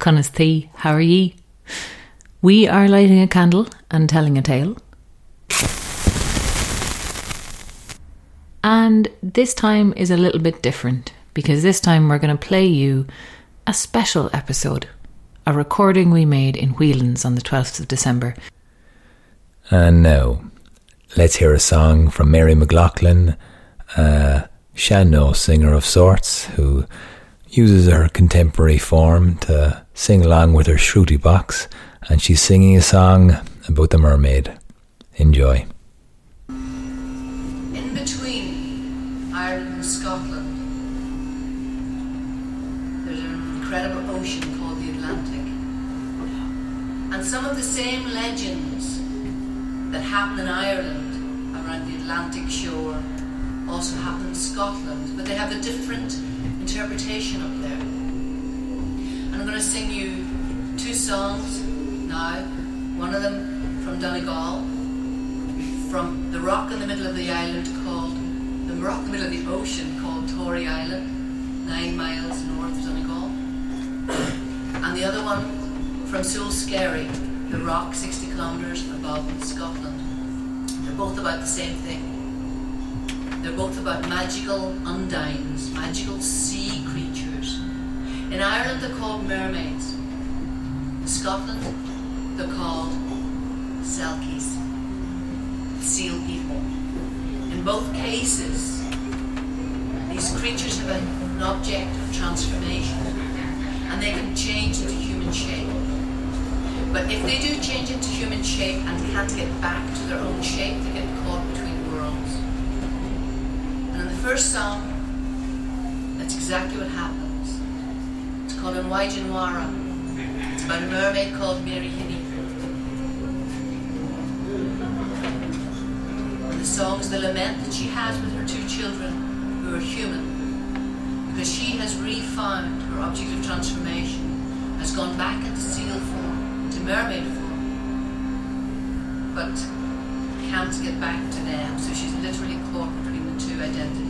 Conasthe, how are ye? We are lighting a candle and telling a tale. And this time is a little bit different because this time we're going to play you a special episode, a recording we made in Whelan's on the 12th of December. Uh, and now, let's hear a song from Mary McLaughlin, a sean-nós singer of sorts who uses her contemporary form to sing along with her shruti box, and she's singing a song about the mermaid. Enjoy. In between Ireland and Scotland, there's an incredible ocean called the Atlantic. And some of the same legends that happen in Ireland around the Atlantic shore also happen in Scotland, but they have a different interpretation up there. And I'm going to sing you two songs now. One of them from Donegal, from the rock in the middle of the island called, the rock in the middle of the ocean called Tory Island, nine miles north of Donegal. And the other one from Sule Skerry, the rock 60 kilometres above Scotland. They're both about the same thing. They're both about magical undines, magical sea creatures. In Ireland, they're called mermaids. In Scotland, they're called selkies, seal people. In both cases, these creatures have an object of transformation and they can change into human shape. But if they do change into human shape and can't get back to their own shape, they get caught between worlds. And in the first song, that's exactly what happens. Called Nwaijanwara. It's about a mermaid called. And the song's the lament that she has with her two children who are human. Because she has refound her object of transformation, has gone back into seal form, into mermaid form, but can't get back to them, so she's literally caught between the two identities.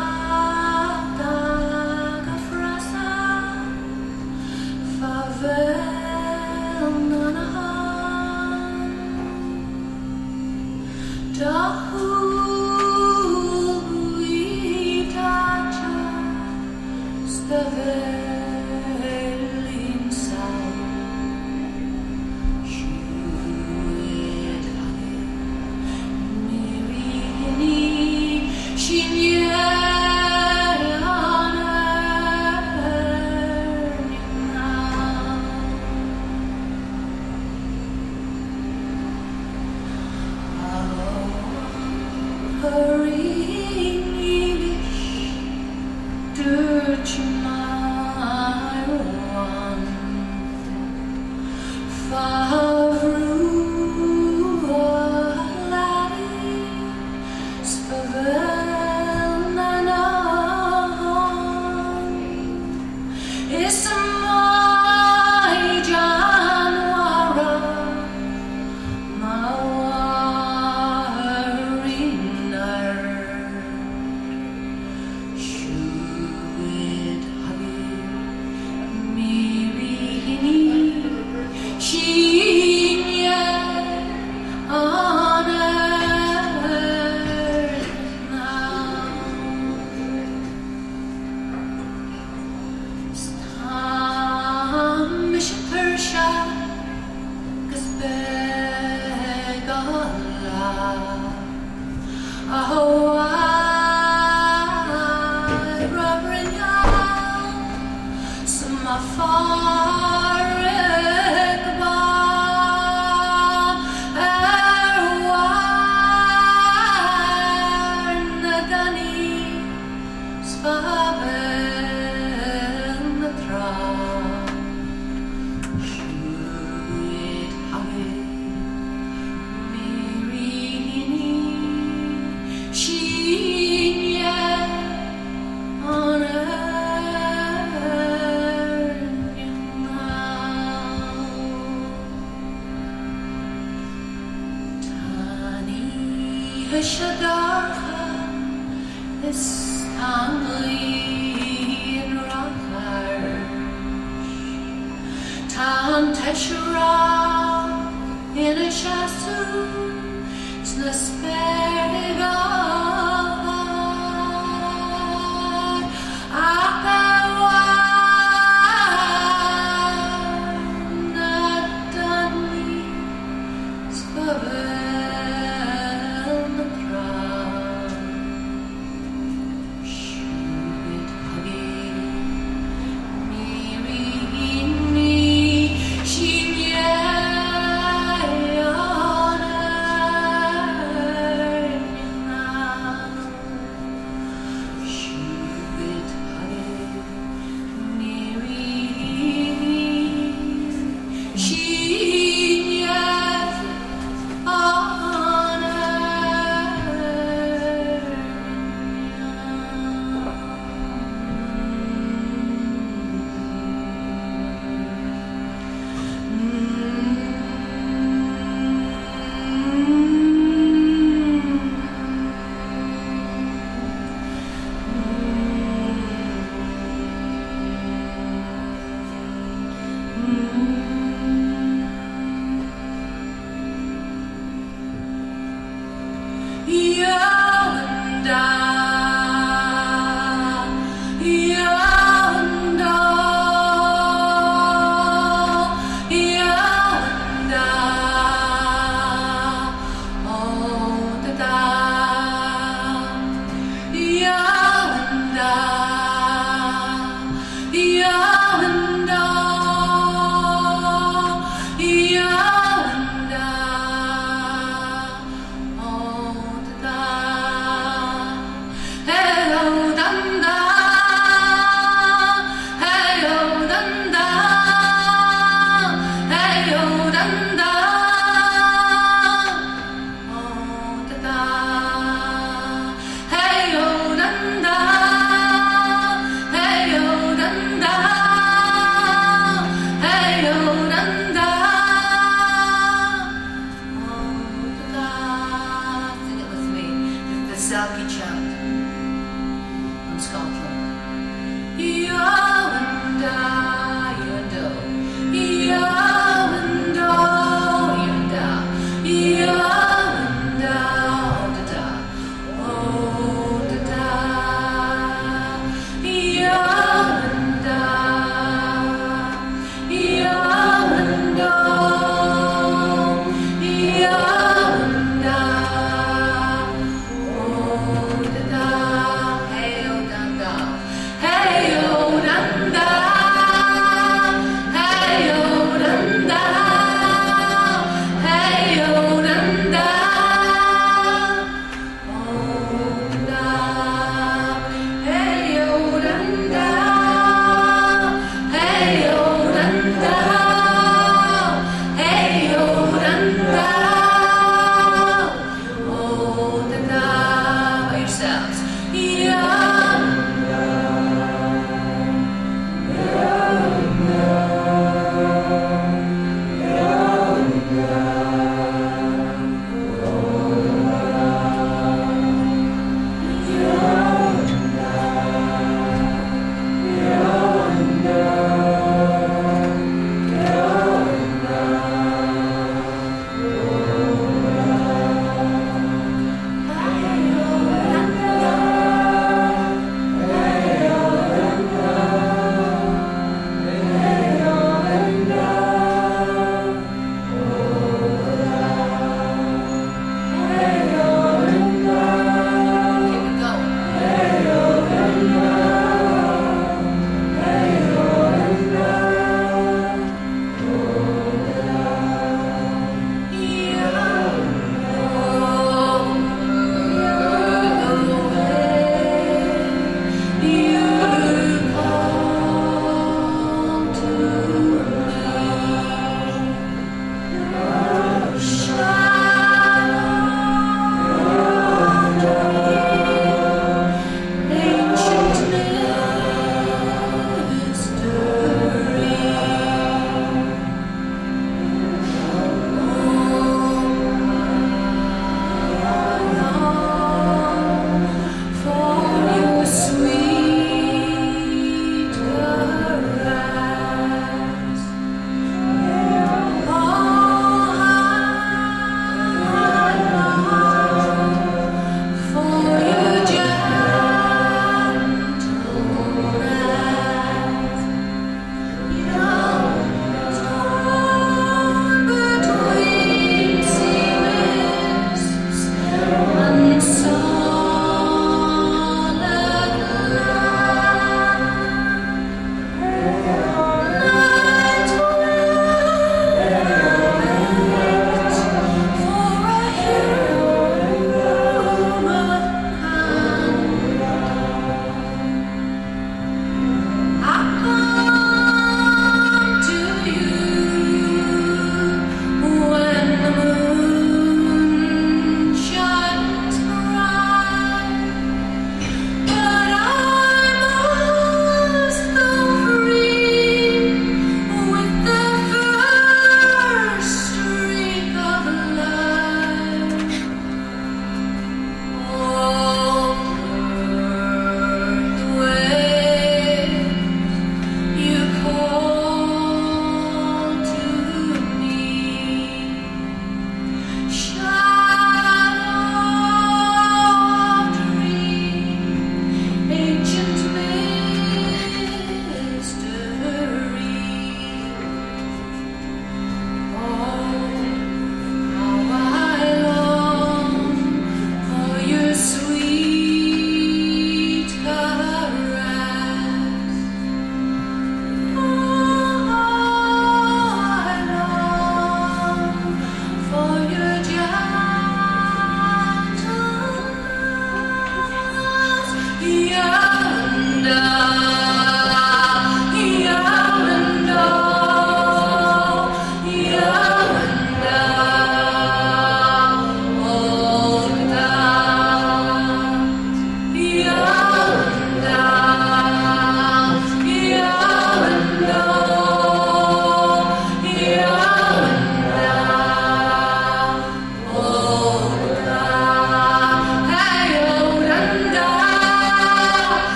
Tam teshura in a of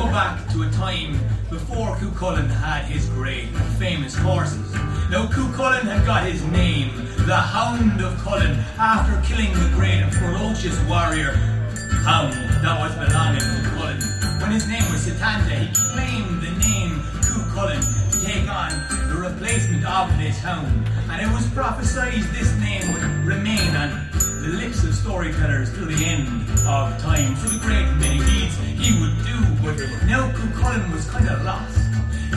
go back to a time before Cuchulainn had his great famous horses. Now, Cuchulainn had got his name, the Hound of Cullen, after killing the great and ferocious warrior Hound that was belonging to Cullen. When his name was Satanta, he claimed the name Cuchulainn to take on the replacement of this hound. And it was prophesied this name would remain on the lips of storytellers till the end of time for the great many deeds he would do. Now Cuchulainn was kind of lost.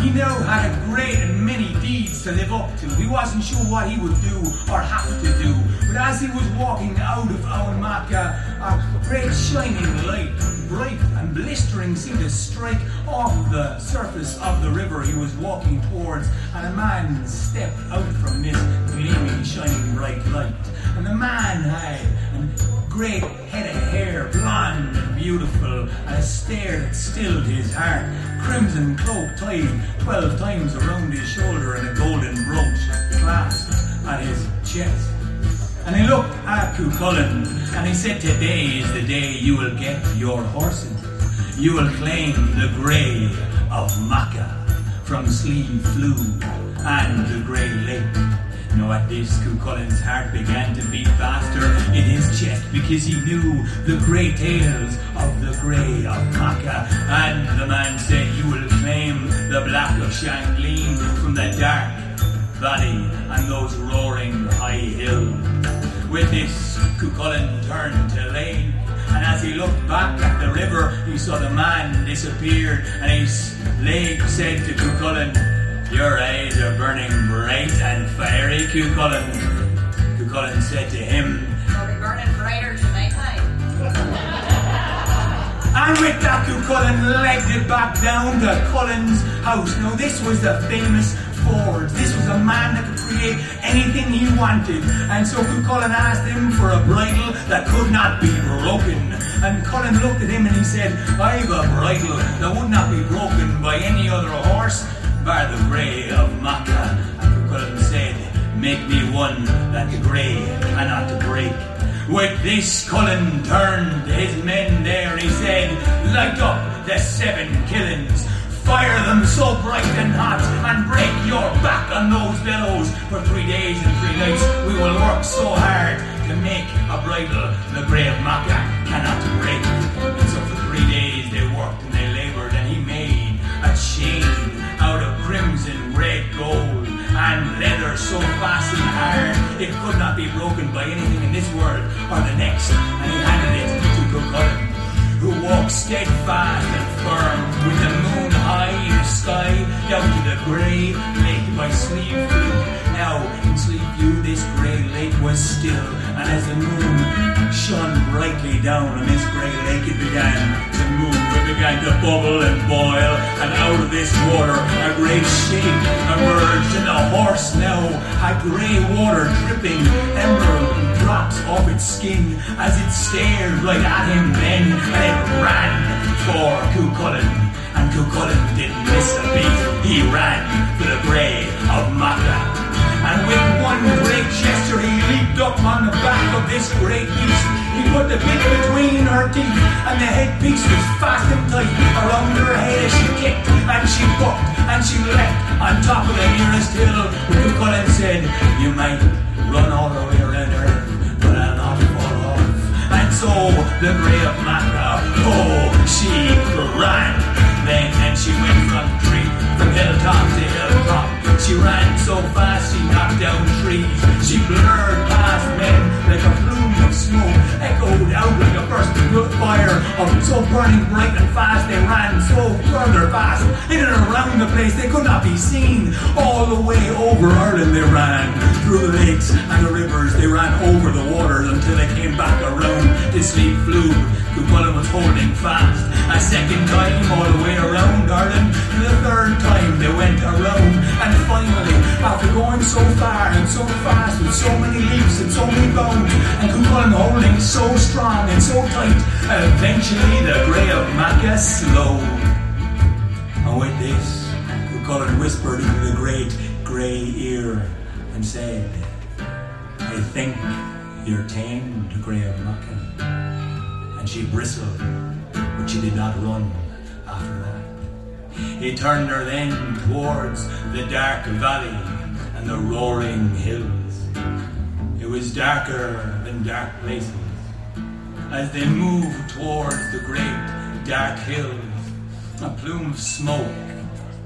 He now had a great and many deeds to live up to. He wasn't sure what he would do or have to do. But as he was walking out of Aonmaka, a uh, great shining light, uh, bright and blistering, seemed to strike off the surface of the river he was walking towards. And a man stepped out from this gleaming, shining, bright light. And the man had a great head of hair, blonde and beautiful, a stare that stilled his heart. Crimson cloak tied twelve times around his shoulder and a golden brooch clasped at his chest. And he looked at Cuchulainn and he said, Today is the day you will get your horses. You will claim the grey of Macha from Slieve Flue and the Grey Lake. Now at this, Cuchulainn's heart began to beat faster in his chest because he knew the great tales of the grey of Macha. And the man said, You will claim the black of Shangleen from the dark valley and those roaring high hills. With this, Cuchulainn turned to Lane, and as he looked back at the river, he saw the man disappear, and his leg said to Cuchulainn, Your eyes are burning bright and fiery, Cuchulainn. Cuchulainn said to him, They'll be burning brighter tonight, And with that, Cuchulainn legged it back down to Cullen's house. Now, this was the famous Ford. This was a man that could create anything he wanted. And so Cuchulainn asked him for a bridle that could not be broken. And Cullen looked at him and he said, I've a bridle that would not be broken by any other horse, bar the grey of Macha. And said, Make me one that the grey cannot break. With this, Cullen turned his men there he said, Light up the seven killings. Fire them so bright and hot and break your back on those billows. For three days and three nights we will work so hard to make a bridle the grey of cannot break. Broken by anything in this world or the next. And he handed it to Cuchulainn who walked steadfast and firm with the moon high in the sky down to the grey lake by sleep. Now this grey lake was still, and as the moon shone brightly down on this grey lake, it began to move. It began to bubble and boil, and out of this water a great shape emerged, and the horse now had grey water dripping emerald drops off its skin as it stared right at him then, and it ran for Cuchulainn. And Cuchulainn didn't miss a beat. He ran for the grey of Macha. And with one great gesture, he leaped up on the back of this great beast. He put the bit between her teeth, and the headpiece was fast and tight around her head as she kicked, and she bucked, and she leapt on top of the nearest hill. Cuchulainn said, You might run all the way around her, but I'll not fall off And so the grey of oh, she ran. Then and she went from tree, from hilltop to hilltop. She ran so fast she knocked down trees. She blurred past men like a smoke, echoed out like a burst of fire. Of so burning bright and fast they ran so further fast in and around the place they could not be seen. All the way over Ireland they ran through the lakes and the rivers. They ran over the waters until they came back around to sleep flew. Cuchulainn was holding fast. A second time all the way around Ireland. The third time they went around. And finally, after going so far and so fast with so many leaps and so many bounds, and Cuchulainn holding so strong and so tight, eventually the grey of Macha slowed. Oh, and with this, the Cuchulainn whispered into the great grey ear and said, I think you're tamed, grey of Macha. And she bristled, but she did not run after that. He turned her then towards the dark valley and the roaring hills. It was darker than dark places. As they moved towards the great dark hills, a plume of smoke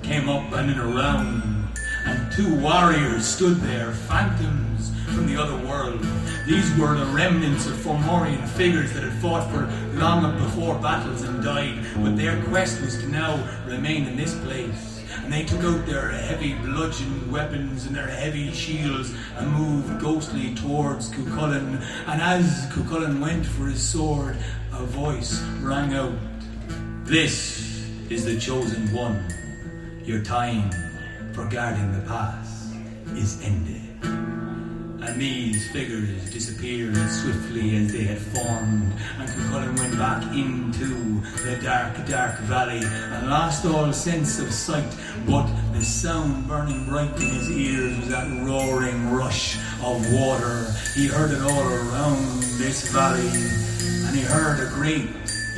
came up and in around, and two warriors stood there, phantoms from the other world. These were the remnants of Fomorian figures that had fought for long before battles and died, but their quest was to now remain in this place. And they took out their heavy bludgeon weapons and their heavy shields and moved ghostly towards Cuchulainn. And as Cuchulainn went for his sword, a voice rang out This is the chosen one. Your time for guarding the pass is ended. And these figures disappeared as swiftly as they had formed, and Cuchulainn went back into the dark, dark valley and lost all sense of sight. But the sound burning bright in his ears was that roaring rush of water. He heard it all around this valley, and he heard a great,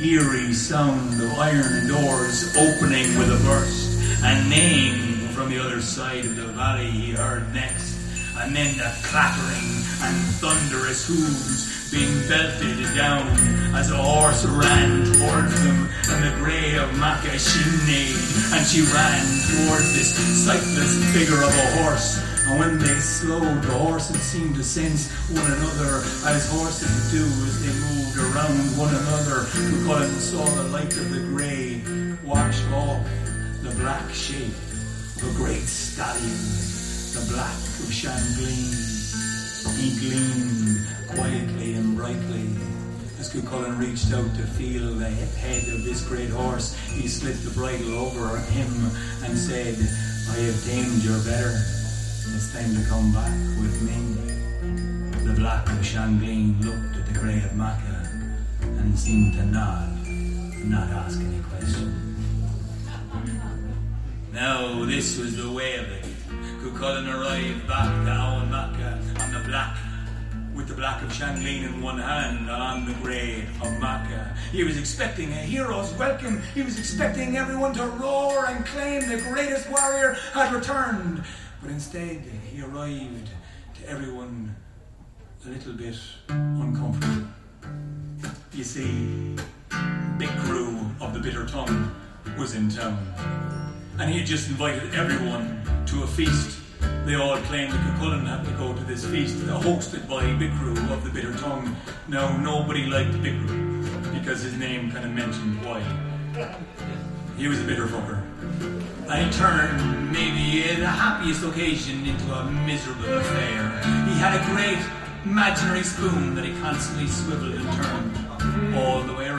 eerie sound of iron doors opening with a burst, and neighing from the other side of the valley he heard next and then the clattering and thunderous hooves being belted down as a horse ran towards them, and the grey of Macha and she ran towards this sightless figure of a horse. And when they slowed, the horses seemed to sense one another as horses do as they moved around one another. Cuchulainn saw the light of the grey wash off the black shape of a great stallion the black of Shangleen. He gleamed quietly and brightly. As Cuchulainn reached out to feel the head of this great horse, he slipped the bridle over him and said, I have tamed your better. It's time to come back with me. The black of Shangleen looked at the grey of Macha and seemed to nod, not ask any question. Now, this was the way of it. Cuchulainn arrived back to Owen on the black, with the black of Shangleen in one hand on the grey of Macha. He was expecting a hero's welcome. He was expecting everyone to roar and claim the greatest warrior had returned. But instead, he arrived to everyone a little bit uncomfortable. You see, Big Crew of the Bitter Tongue was in town and he had just invited everyone to a feast. They all claimed that Cuchulainn had to go to this feast, uh, hosted by Bricriu of the Bitter Tongue. Now, nobody liked Bricriu because his name kind of mentioned why. He was a bitter fucker. And he turned maybe the happiest occasion into a miserable affair. He had a great imaginary spoon that he constantly swiveled and turned all the way.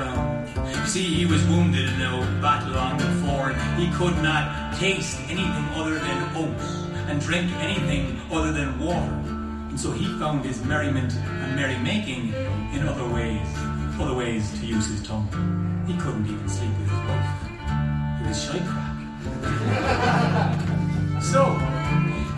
You see, he was wounded in a battle on the floor, and he could not taste anything other than oats and drink anything other than water. And so he found his merriment and merrymaking in other ways, other ways to use his tongue. He couldn't even sleep with his wife. He was shy crack. so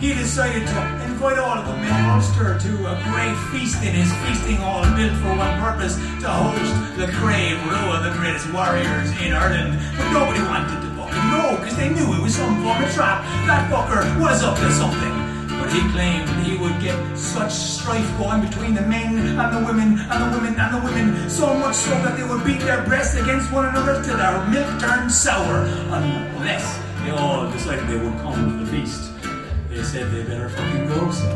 he decided to invite all of them in Ulster to a great feast in his feasting hall built for one purpose to host the Craobh Rua, the greatest warriors in Ireland. But nobody wanted to fucking know because they knew it was some form of trap. That fucker was up to something. But he claimed he would get such strife going between the men and the women and the women and the women, so much so that they would beat their breasts against one another till their milk turned sour, unless they all decided they would come to the feast. They said they better fucking go, so.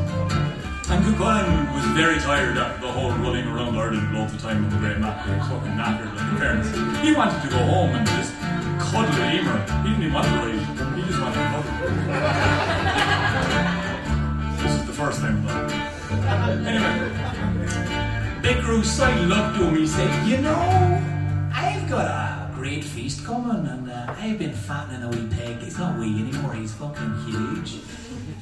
And Cuchulainn was very tired of the whole running around Ireland all the time on the great map. He was fucking knackered, like, in fairness. He wanted to go home and just cuddle Emer. He didn't even want to ride. He just wanted to cuddle. this is the first time though. Anyway, Big Crew sidled up to him. He said, You know, I've got a great feast coming and uh, I've been fattening a wee pig. He's not wee anymore, he's fucking huge.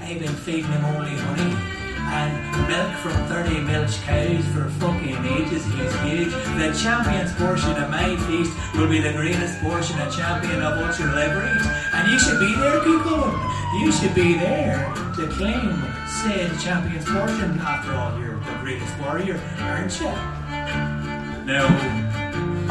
I've been feeding him only honey and milk from 30 milch cows for fucking ages. He's huge. The champion's portion of my feast will be the greatest portion a champion of Ulster will ever eat. And you should be there, people. You should be there to claim said champion's portion. After all, you're the greatest warrior, aren't you? Now,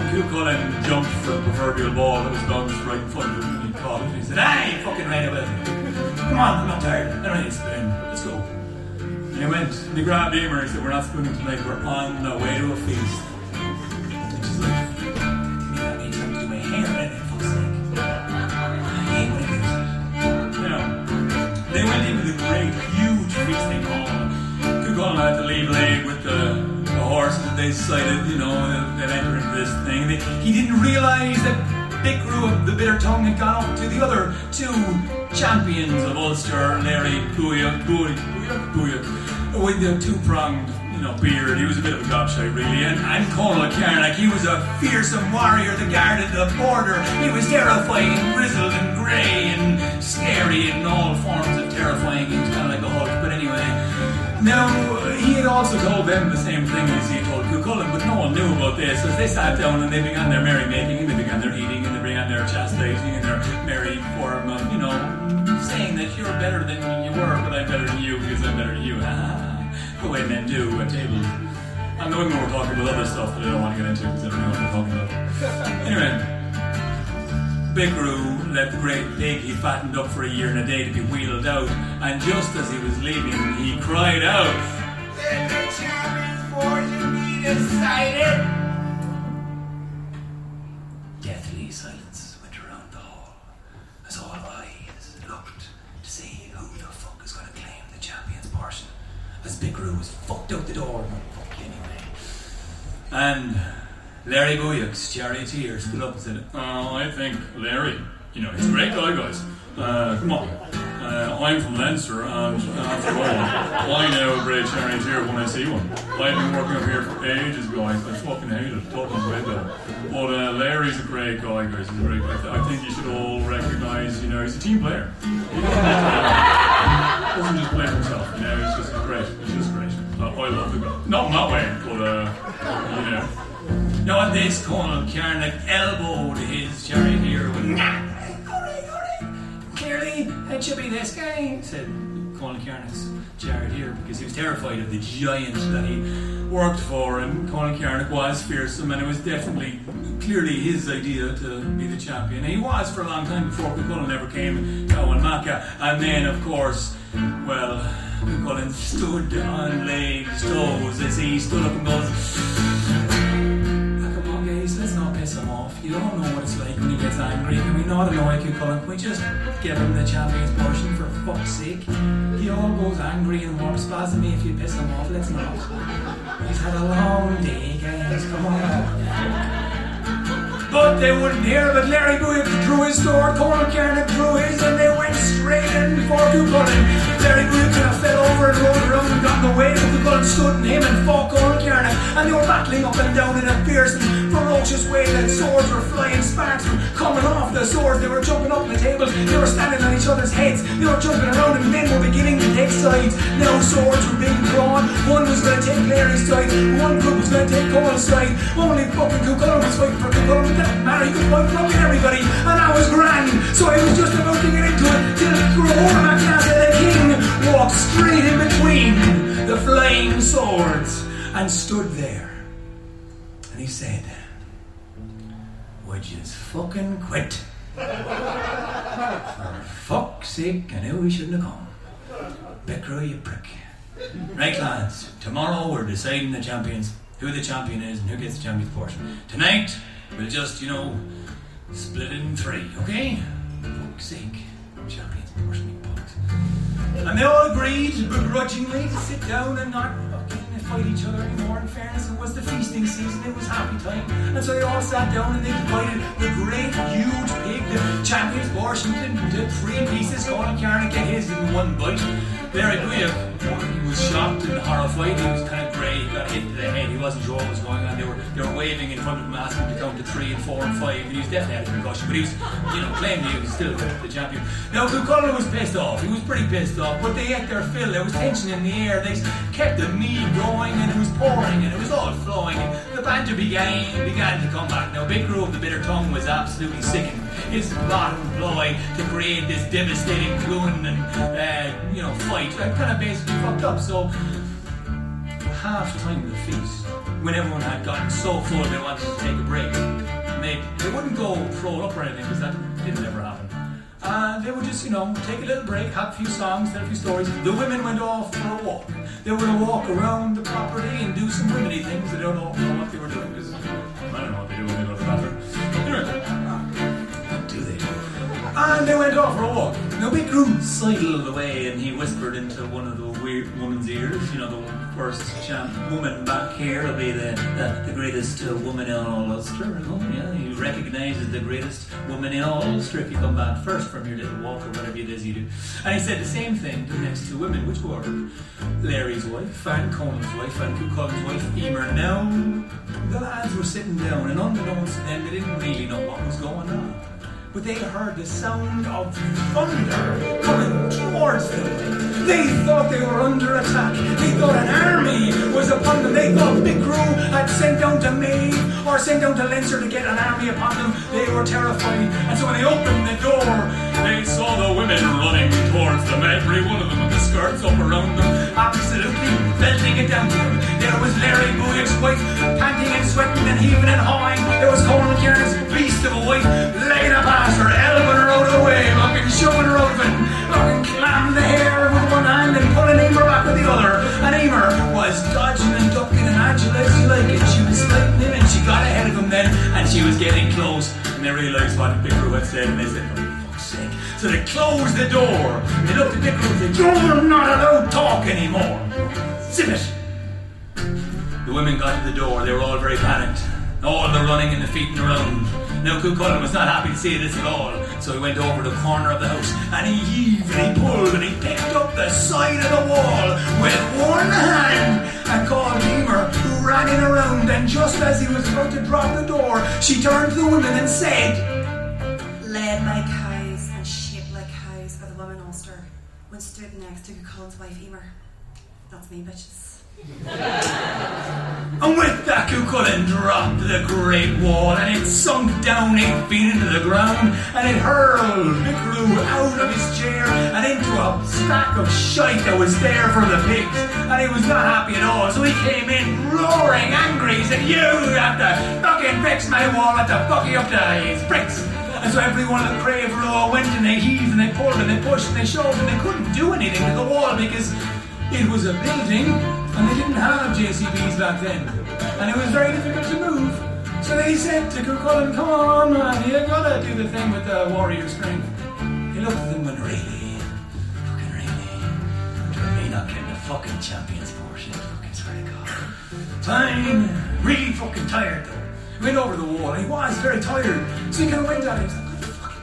Cuchulainn jumped for the proverbial ball that was bounced right in front of him and he caught it. He said, Aye, fucking right about it. Come on, I'm not tired. I don't need a spoon. Let's go. And he went, and he grabbed Emer and said, We're not spooning tonight, we're on the way to a feast. And she's like, "Give me that means I'm my hair, innit, fuck's sake. I hate when he. You know, they went into the great, huge feasting hall. Cuchulainn had to leave late with the, the horses that they sighted, you know, that entered into this thing. They, he didn't realize that Big Crew of the Bitter Tongue had gone up to the other two champions of Ulster, Larry Booyah, Booyah, Booyah, Booyah, with the two-pronged, you know, beard. He was a bit of a gobshite, really. And, and Conall Cernach, he was a fearsome warrior that guarded the border. He was terrifying, grizzled and grey and scary in all forms of terrifying. He was kind of like a Hulk, but anyway. Now, he had also told them the same thing as he told Cuchulainn, but no one knew about this. As they sat down and they began their merrymaking, and they began their eating, and they began their chastising, and their merry form of, you know, saying that you're better than you were, but I'm better than you because I'm better than you. Ah, the way men do at tables. And the women were talking about other stuff that I don't want to get into because I don't know what they're talking about. Anyway, Bricriu let the great pig he fattened up for a year and a day to be wheeled out, and just as he was leaving, he cried out, The! Deathly silence went around the hall as all eyes looked to see who the fuck is going to claim the champion's portion. As Bricriu was fucked out the door, fuck anyway. And Larry Booyak's charioteer stood up and said, Oh, I think Larry, you know, he's a great guy, guys. Uh, come on. Uh, I'm from Leinster, and after all, I know a great charioteer when I see one. I've been working up here for ages, guys. I fucking hate it. Dublin's way better. But uh, Larry's a great guy, guys. He's a great guy. I think you should all recognise, you know, he's a team player. He doesn't just play for himself, you know, he's just great. He's just great. Uh, I love the guy. Not in that way, but, uh, you know. Now at this, Conall Cernach elbowed his with nah, hurry, hurry. Clearly, it should be this guy, said Colin Conal Jared here, because he was terrified of the giant that he worked for, and Conall Cernach was fearsome, and it was definitely, clearly his idea to be the champion. And he was for a long time before Cuchulainn ever came to Owen Macha, and then, of course, well, Cuchulainn stood on legs, toes, as he stood up and goes, let's not piss him off. You don't know what it's like when he gets angry. Can we not annoy you, Colin? Can we just give him the champion's portion for fuck's sake? He all goes angry and wants past me if you piss him off. Let's not. He's had a long day, guys. Come on. But they wouldn't hear of it. Larry Booyah drew his sword, Conall Cernach drew his, and they went straight in for Cuchulainn. Larry Booyah kind of fell over and rolled around and got in the way, but Cuchulainn stood in him and fought Conall Cernach, and they were battling up and down in a fierce and ferocious way. That swords were flying, sparks were coming off the swords. They were jumping up on the tables, they were standing on each other's heads, they were jumping around, and men were beginning to take sides. Now swords were being drawn. One was going to take Larry's side, one group was going to take Conall's side. Only fucking Cuchulainn was fighting for Cuchulainn. It didn't matter, he could fight fucking everybody, and I was grand. So I was just about to get into it till Graham the king walked straight in between the flying swords and stood there. And he said, Would you fucking quit? For fuck's sake, I knew we shouldn't have come. Bricriu, you prick. Right, lads, tomorrow we're deciding the champions, who the champion is and who gets the champion's portion. Tonight, we'll just, you know, split it in three, okay? For fuck's sake, champion's portion, you. And they all agreed begrudgingly to sit down and not fight each other anymore. In fairness, it was the feasting season, it was happy time. And so they all sat down and they divided the great, huge pig, the champion's portion, into three pieces. Colin Carney get his in one bite. Guia, he was shocked and horrified. He was kind of grey. He got hit to the head. He wasn't sure what was going on. They were they were waving in front of him, asking to count to three and four and five. And he was definitely had a concussion, but he was, you know, claiming he was still the champion. Now, Cullen was pissed off. He was pretty pissed off, but they ate their fill. There was tension in the air. They kept the mead going, and it was pouring, and it was all flowing. And the banter began began to come back. Now, Big Grove, the bitter tongue, was absolutely sickened. His bottom ploy to create this devastating ruin and uh, you know fight, I kind of basically fucked up. So half time the feast, when everyone had gotten so full they wanted to take a break, and they they wouldn't go throw it up or anything because that didn't ever happen. Uh, they would just, you know, take a little break, have a few songs, tell a few stories. The women went off for a walk. They were going to walk around the property and do some womenly things. They don't know, what they were doing I don't know what they do And they went off for a walk. Now Big Groom sidled away and he whispered into one of the weird woman's ears, you know, the first champ woman back here will be the, the, the greatest uh, woman in all Ulster. Oh, yeah, he recognises the greatest woman in all Ulster if you come back first from your little walk or whatever it is you do. And he said the same thing to the next two women, which were Larry's wife and Conan's wife and Cuchulainn's wife, Emer. Now, the lads were sitting down and unbeknownst to them, they didn't really know what was going on but they heard the sound of thunder coming towards them. They thought they were under attack. They thought an army was upon them. They thought Big Crew had sent down to Maine or sent down to Leinster to get an army upon them. They were terrified. And so when they opened the door, they saw the women running towards them, every one of them with the skirts up around them, absolutely belting it down to them. There was Larry Booyak's wife, sweating and heaving and hawing. There was Conan Kieran's beast of a wife, laying up past her, elbowing her out of the way, fucking shoving her it, fucking clamming the hair with one hand and pulling Emer back with the other. And Emer was dodging and ducking and agile like it. She was sliding in and she got ahead of him then, and she was getting close. And they realised what Big Crew had said, and they said, oh, fuck's sake. So they closed the door. They looked at Crew and said, You're not allowed to talk anymore. Zip it. Women got to the door. They were all very panicked. Oh, all the running and the feeting around. Now, Cuchulainn was not happy to see this at all, so he went over to the corner of the house and he heaved and he pulled and he picked up the side of the wall with one hand and called Emer, who ran in around. And just as he was about to drop the door, she turned to the women and said, Led like cows and shaped like cows are the women Ulster when stood next to Cullen's wife Emer. That's me, bitches. And with that, Cuchulainn dropped the great wall, and it sunk down eight feet into the ground, and it hurled Bricriu out of his chair and into a stack of shite that was there for the pigs. And he was not happy at all, so he came in roaring angry. He said, You have to fucking fix my wall, I have to fuck you up to bricks. And so every one of the Craobh Rua went and they heaved and they pulled and they pushed and they shoved and they couldn't do anything to the wall because it was a building and they didn't have JCBs back then. And it was very difficult to move. So they said to Cuchulainn, come on man, you gotta do the thing with the warrior strength. He looked at them and really? Fucking really? Do me not getting the fucking champions portion? Fucking swear to God. Fine. Really fucking tired though. Went over the wall and he was very tired. So he kind of went. He was like, the fuck?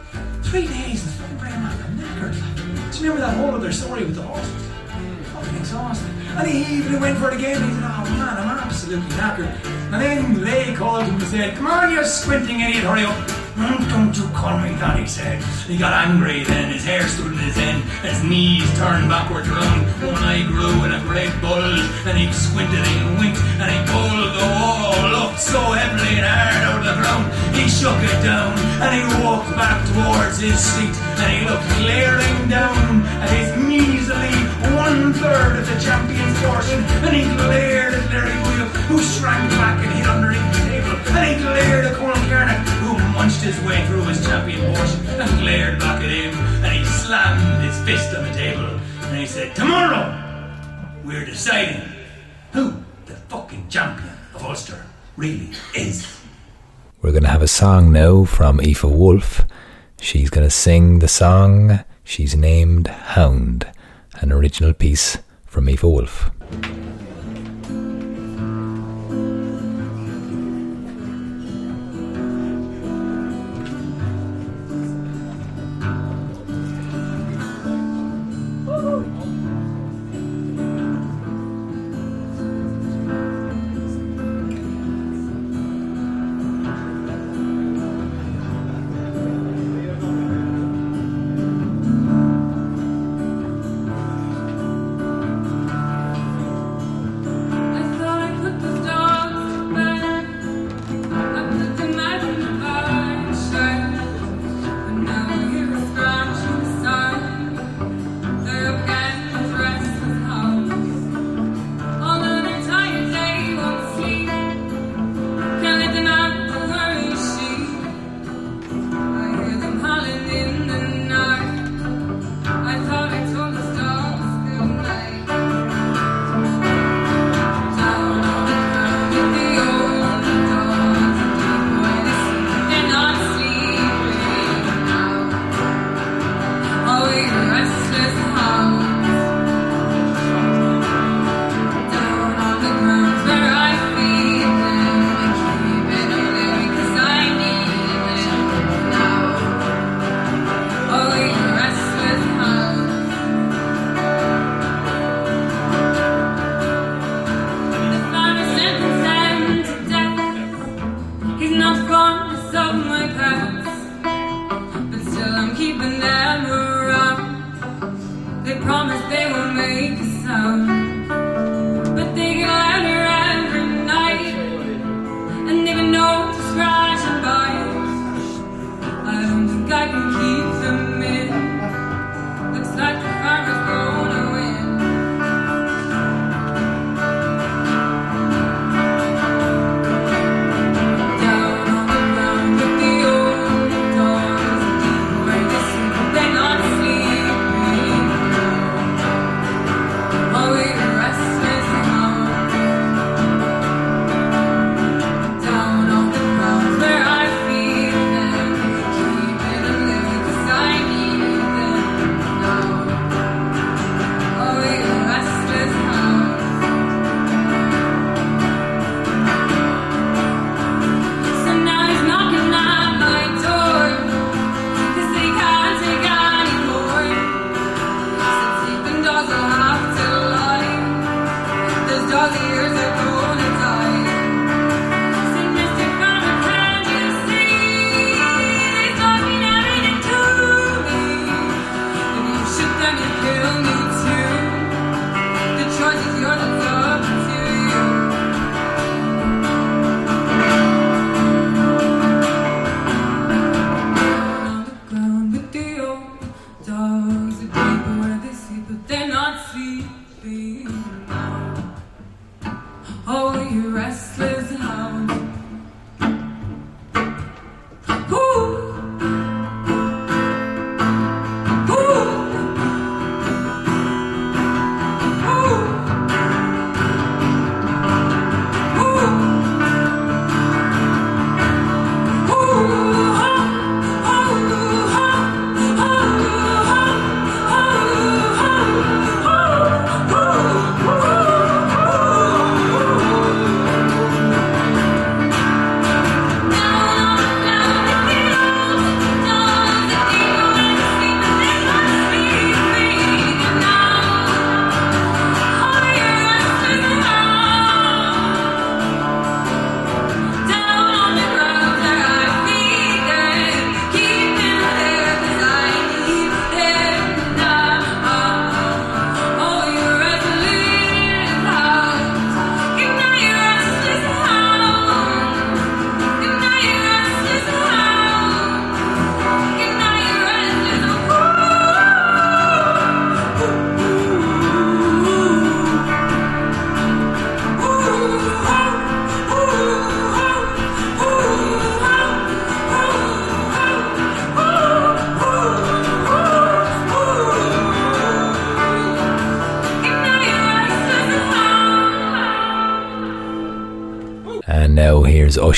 Three days in the fucking do you remember that whole other story with the horses? Fucking exhausted. And he even went for it again. He said, oh man, I'm absolutely knackered. And then Lay called him and said, come on, you squinting idiot, hurry up. "Mm, Don't you call me that, he said. He got angry then, his hair stood in his end, his knees turned backwards round. one eye grew in a great bulge, and he squinted and winked, and he pulled the wall up so heavily and hard out of the ground. He shook it down, and he walked back towards his seat, and he looked glaring down at his measly one third of the champion's portion, and he glared at Larry William, who shrank back and hid underneath his way through his champion horse and glared back at him and he slammed his fist on the table and he said, Tomorrow we're deciding who the fucking champion of Ulster really is. We're going to have a song now from Aoife Wolf. She's going to sing the song she's named Hound, an original piece from Aoife Wolf.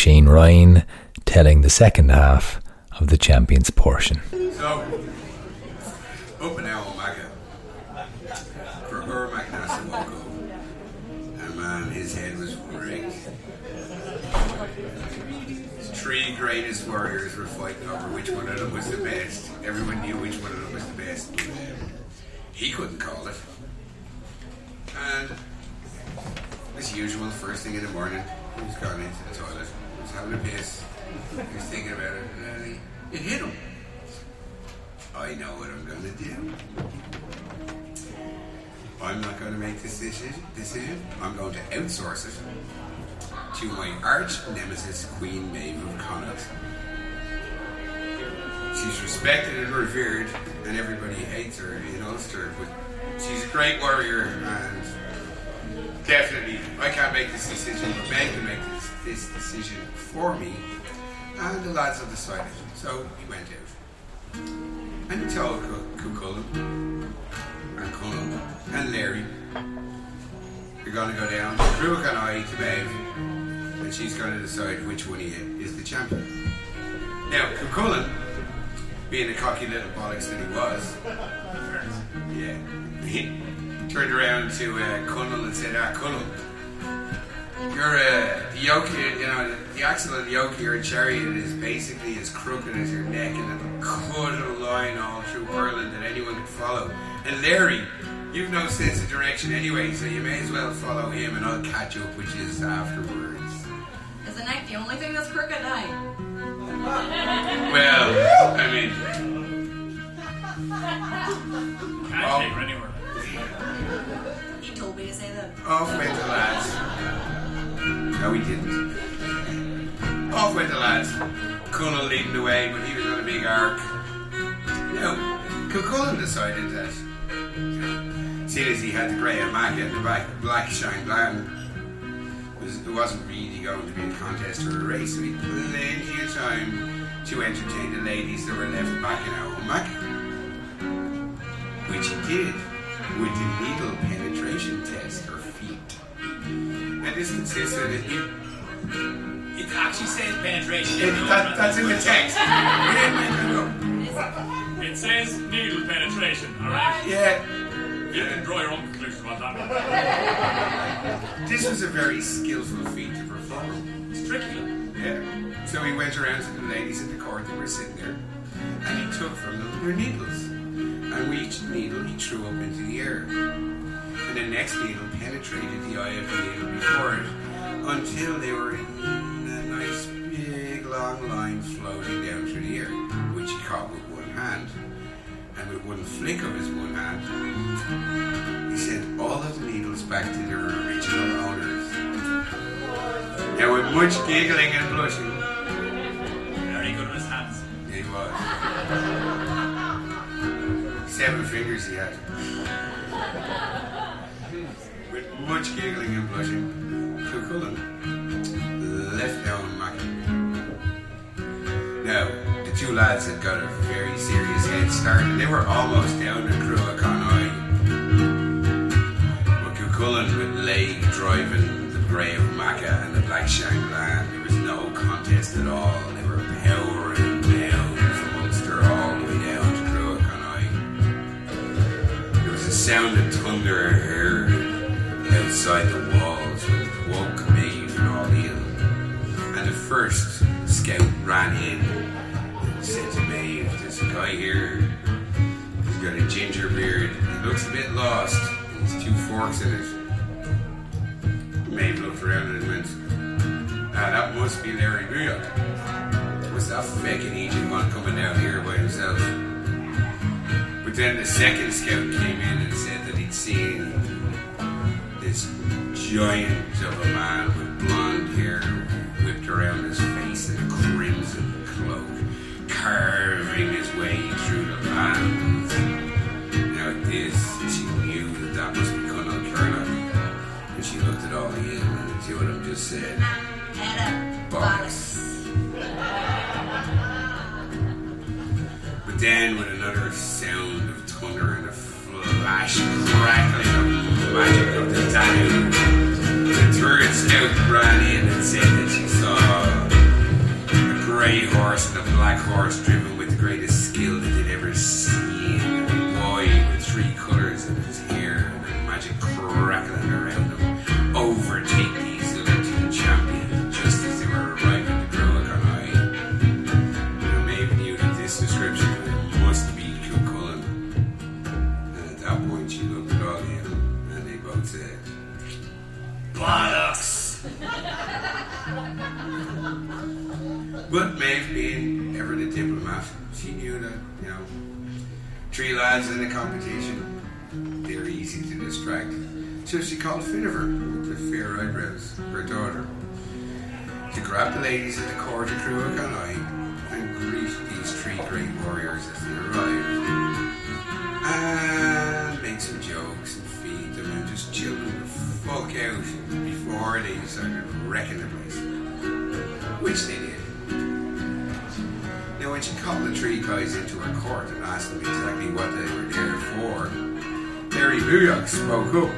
Oisin Ryan telling the second half of the champions portion. So, open now Omega for her Magnasa Woko. And man, his head was rigged. Three greatest warriors were fighting over which one of them was the best. Everyone knew which one of them was the best. He couldn't call it. And as usual, first thing in the morning, he was gone into the toilet. Was having a piss. He was thinking about it, and it hit him. I know what I'm gonna do. I'm not gonna make this decision. decision. I'm going to outsource it to my arch nemesis, Queen Maeve of Connaught. She's respected and revered, and everybody hates her in Ulster, but she's a great warrior, and definitely, I can't make this decision, but Meg can make this, decision for me, and the lads have decided. So he went out. And he told Cuchulainn and Cullen and Larry, you're going to go down to and I to Maeve, and she's going to decide which one he is the champion. Now, Cuchulainn, being the cocky little bollocks that he was, yeah, he turned around to uh, Conall and said, Ah, Conall, you're uh, the yoke, you know, the axle of the yoke of your chariot is basically as crooked as your neck, and it'll cut a line all through Ireland that anyone can follow. And Larry, you've no sense of direction anyway, so you may as well follow him, and I'll catch up with you afterwards. Is the neck the only thing that's crooked now? Well, I mean, Can't Oh. anywhere. He told me to say that. off went the lads. No, he didn't. Off went the lads. Cullen leading the way, but he was on a big arc. Now, Cullen decided that, seeing as he had the grey and the black, black shine bland, was, it wasn't really going to be a contest or a race, so had plenty of time to entertain the ladies that were left back in our Mac. Which he did with the needle penetration test or. And this consists it. It, It actually says penetration. it, that, that's in the text. It says needle penetration, alright? yeah, You can draw your own conclusion about that one. this was a very skillful feat to perform. Strictly. Yeah. So he went around to the ladies at the court that were sitting there, and he took from them their needles. And with each needle he threw up into the air. And the next needle penetrated the eye of the needle before it until they were in a nice big long line floating down through the air, which he caught with one hand. And with one flick of his one hand, he sent all of the needles back to their original owners. And with much giggling and blushing, Very good with his hands. he was. Seven fingers he had. With much giggling and blushing, Cuchulainn left down Mac. Now, the two lads had got a very serious head start, and they were almost down to Cruachanoi. But Cuchulainn with Lay driving the grey of Macha and the black shine land, there was no contest at all. They were powering down from Ulster all the way down to Cruachanoi. There was a sound of thunder heard outside the walls which woke Maeve and all ill. And the first scout ran in and said to Maeve, There's a guy here. He's got a ginger beard. He looks a bit lost. He's two forks in it. Maeve looked around and went, Ah, that must be Larry Greer. What's that feckin' Egypt one coming down here by himself? But then the second scout came in and said seen this giant of a man with blonde hair whipped around his face in a crimson cloak, carving his way through the land. Now at this, she knew that that be Conall Cernach. And she looked at all the in and the two of them just said. Bollocks. But then, with ash crackling of the magic of the time. The druid's out ran in and said that she saw a grey horse and a black horse driven with greatest But Maeve, being ever the diplomat, she knew that, you know, three lads in a competition, they're easy to distract. So she called Finiver, with the fair eyebrows, her daughter, to grab the ladies at the court of Cruachan and greet these three great warriors as they arrived. And make some jokes and feed them and just chill them the fuck out before they started wrecking the place. Which they when she called the three guys into her court and asked them exactly what they were there for, Mary Booyock spoke up,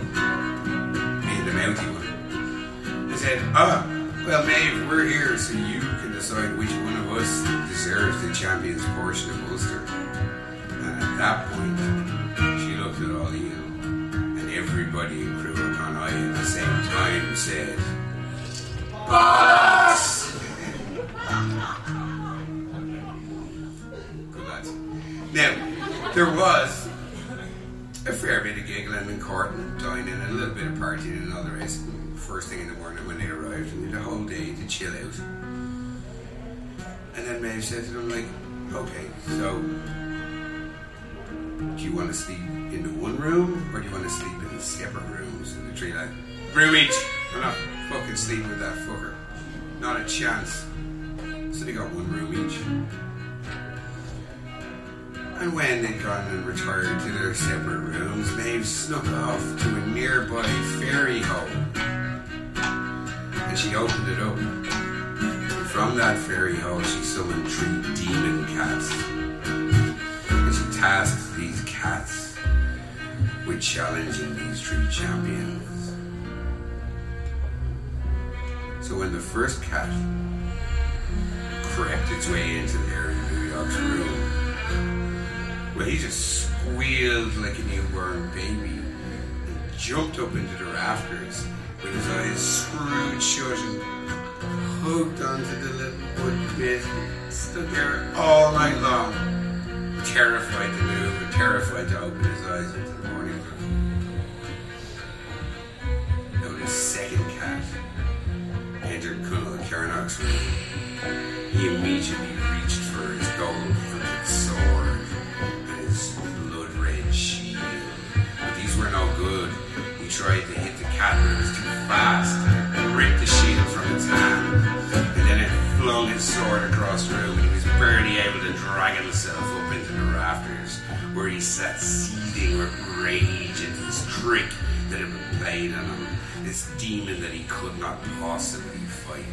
being the mouthy one, and said, Ah, well, Maeve, we're here so you can decide which one of us deserves the champion's portion of Ulster. And at that point, she looked at all of you, and everybody in Cruachan at the same time said, Bollocks! There was a fair bit of giggling and courting and dining and a little bit of partying and all the rest. First thing in the morning when they arrived, and a whole day to chill out. And then Maeve said to them, like, okay, so do you want to sleep in the one room or do you want to sleep in separate rooms? And the three like, room each. We're not fucking sleeping with that fucker. Not a chance. So they got one room each. And when they'd gone and retired to their separate rooms, Maeve snuck off to a nearby fairy hole. And she opened it up. And from that fairy hole, she summoned three demon cats. And she tasked these cats with challenging these three champions. So when the first cat crept its way into the Larry New York's room, well, he just squealed like a newborn baby and jumped up into the rafters with his eyes screwed shut and hooked onto the little wood bed. Stood there all night long, terrified to move and terrified to open his eyes into the morning. Now the second cat entered Conall Cernach's room. He immediately reached for his gold Tried to hit the cat, but it was too fast and ripped the shield from its hand. And then it flung his sword across the room, and he was barely able to drag himself up into the rafters, where he sat seething with rage at this trick that had been played on him, this demon that he could not possibly fight.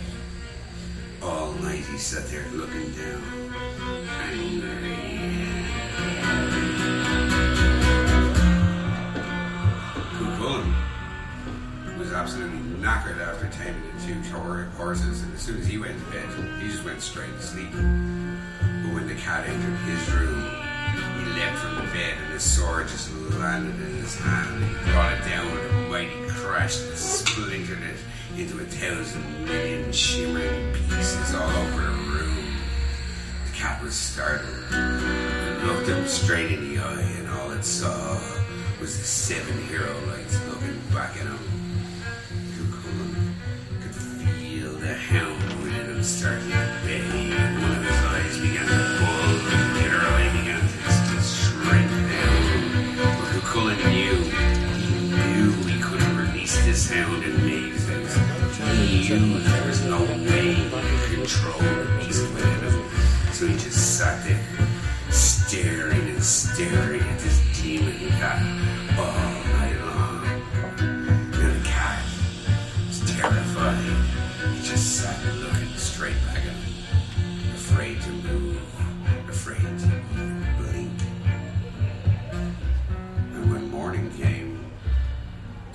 All night he sat there looking down, angry. Absolutely knackered after taming the two hor- horses, and as soon as he went to bed, he just went straight to sleep. But when the cat entered his room, he leapt from the bed, and his sword just landed in his hand, and he brought it down with a mighty crash that splintered it into a thousand million shimmering pieces all over the room. The cat was startled and looked him straight in the eye, and all it saw was the seven hero lights looking back at him. Just sat and staring straight back at. Afraid to move, afraid to blink. And when morning came,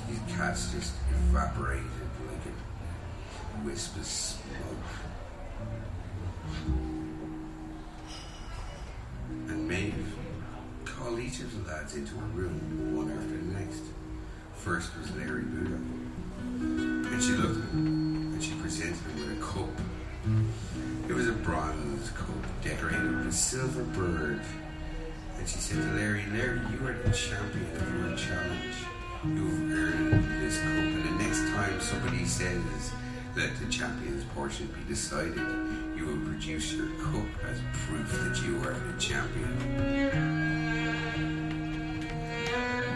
these cats just evaporated like a wisp of smoke. And Maeve called each of the lads into a room, one after the next. First was Larry Buddha. And she looked at him and she presented him with a cup Bronze cup decorated with a silver bird. And she said to Larry, Larry, you are the champion of your challenge. You've earned this cup, and the next time somebody says, let the champion's portion be decided, you will produce your cup as proof that you are the champion.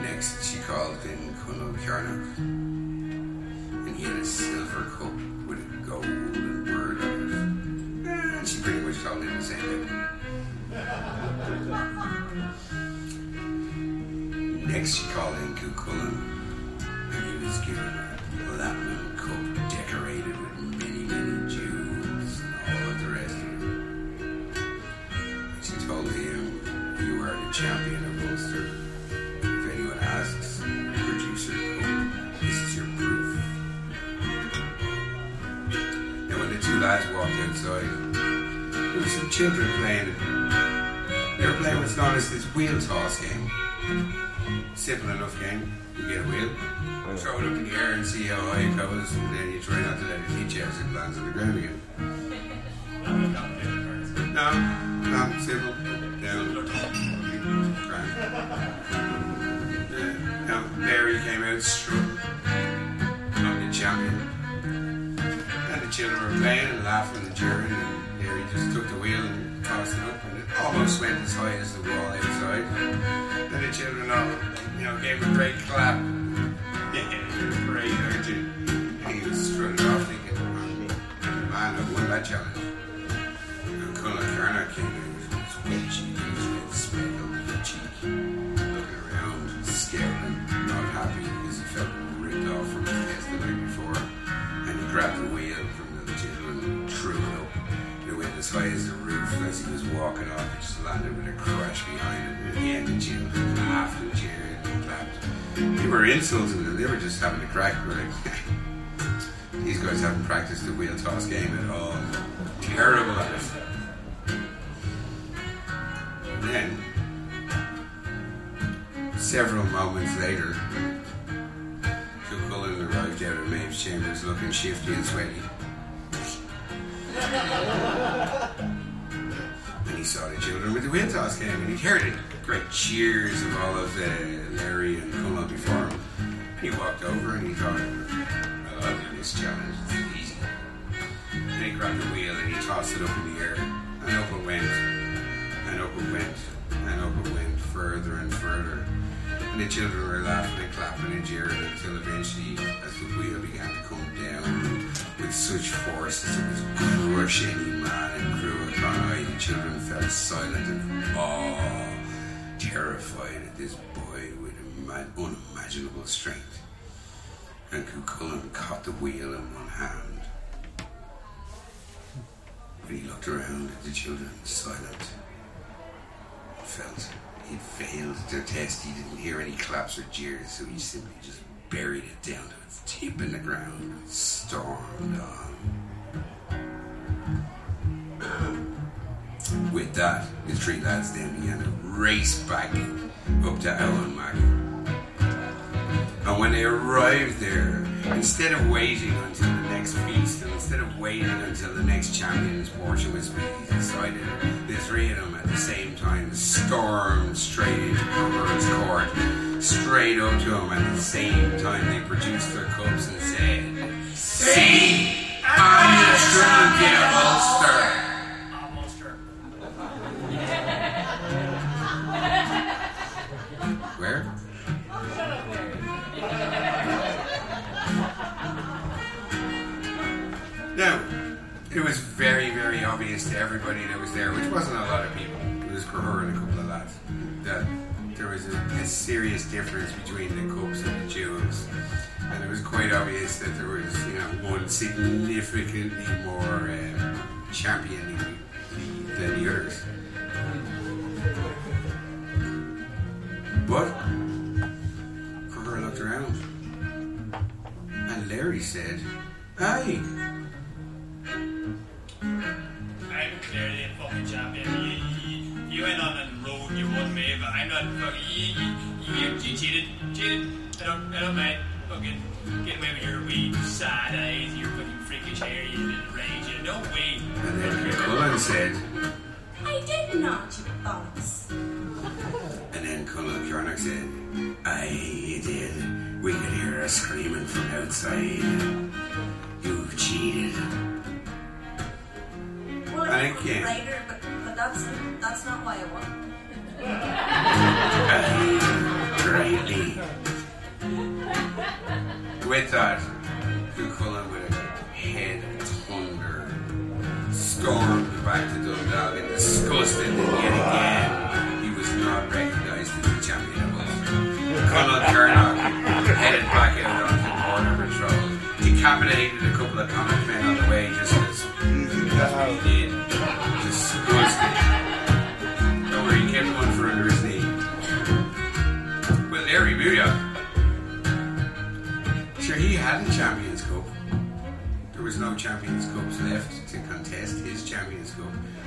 Next, she called in Conall Cernach, and he had a silver cup with a it. And she pretty much told him the same thing. Next, she called in Cuchulainn, and he was given a platinum cup decorated with many, many jewels and all of the rest of it. And she told him, You are the champion of Ulster. If anyone asks, produce your cup. This is your proof. And when the two lads walked some children playing. They were playing what's known as this wheel toss game. Simple enough game. You get a wheel, throw it up in the air and see how high it goes, and then you try not to let it hit you as it lands on the ground again. No, no, simple. Down. Grand. Yeah. Now, Larry came out strong. I'm the champion. And the children were playing and laughing and cheering, and Larry just took the wheel and tossed it up, and it almost went as high as the wall outside. And the children all, you know, gave a great clap. Were insulting them. They were just having a crack. Like, these guys haven't practiced the wheel toss game at all. Terrible at it. And then, several moments later, Cuchulainn arrived out of Maeve's chambers looking shifty and sweaty. He saw the children with the wheel toss game, and he heard it. Great cheers of all of the Larry and Cullen before him. And He walked over and he thought, I'll do this challenge. It's easy. And he grabbed the wheel and he tossed it up in the air. And up it went. And up it went. And up it went further and further. And the children were laughing and clapping and jeering until eventually, as the wheel began to come down with such force as it was crush any man and of Conway, the children fell silent and awe, terrified at this boy with unimaginable strength. And Cuchulainn caught the wheel in one hand. He looked around at the children, silent, felt he'd failed their test. He didn't hear any claps or jeers, so he simply just buried it down to its tip in the ground stormed on. With that, the three lads then began to race back up to Owen Mac. And when they arrived there, instead of waiting until the next feast and instead of waiting until the next champion's portion was being decided, the three of them at the same time stormed straight into Cumberland's court, straight up to him at the same time they produced their cups and said, See, I'm the of Ulster. Where? Now, it was very, very obvious to everybody that was there, which wasn't serious difference between the cups and the jewels. And it was quite obvious that there was, you know, one significantly more um, championing than the others. But Cahur looked around. And Larry said, Aye,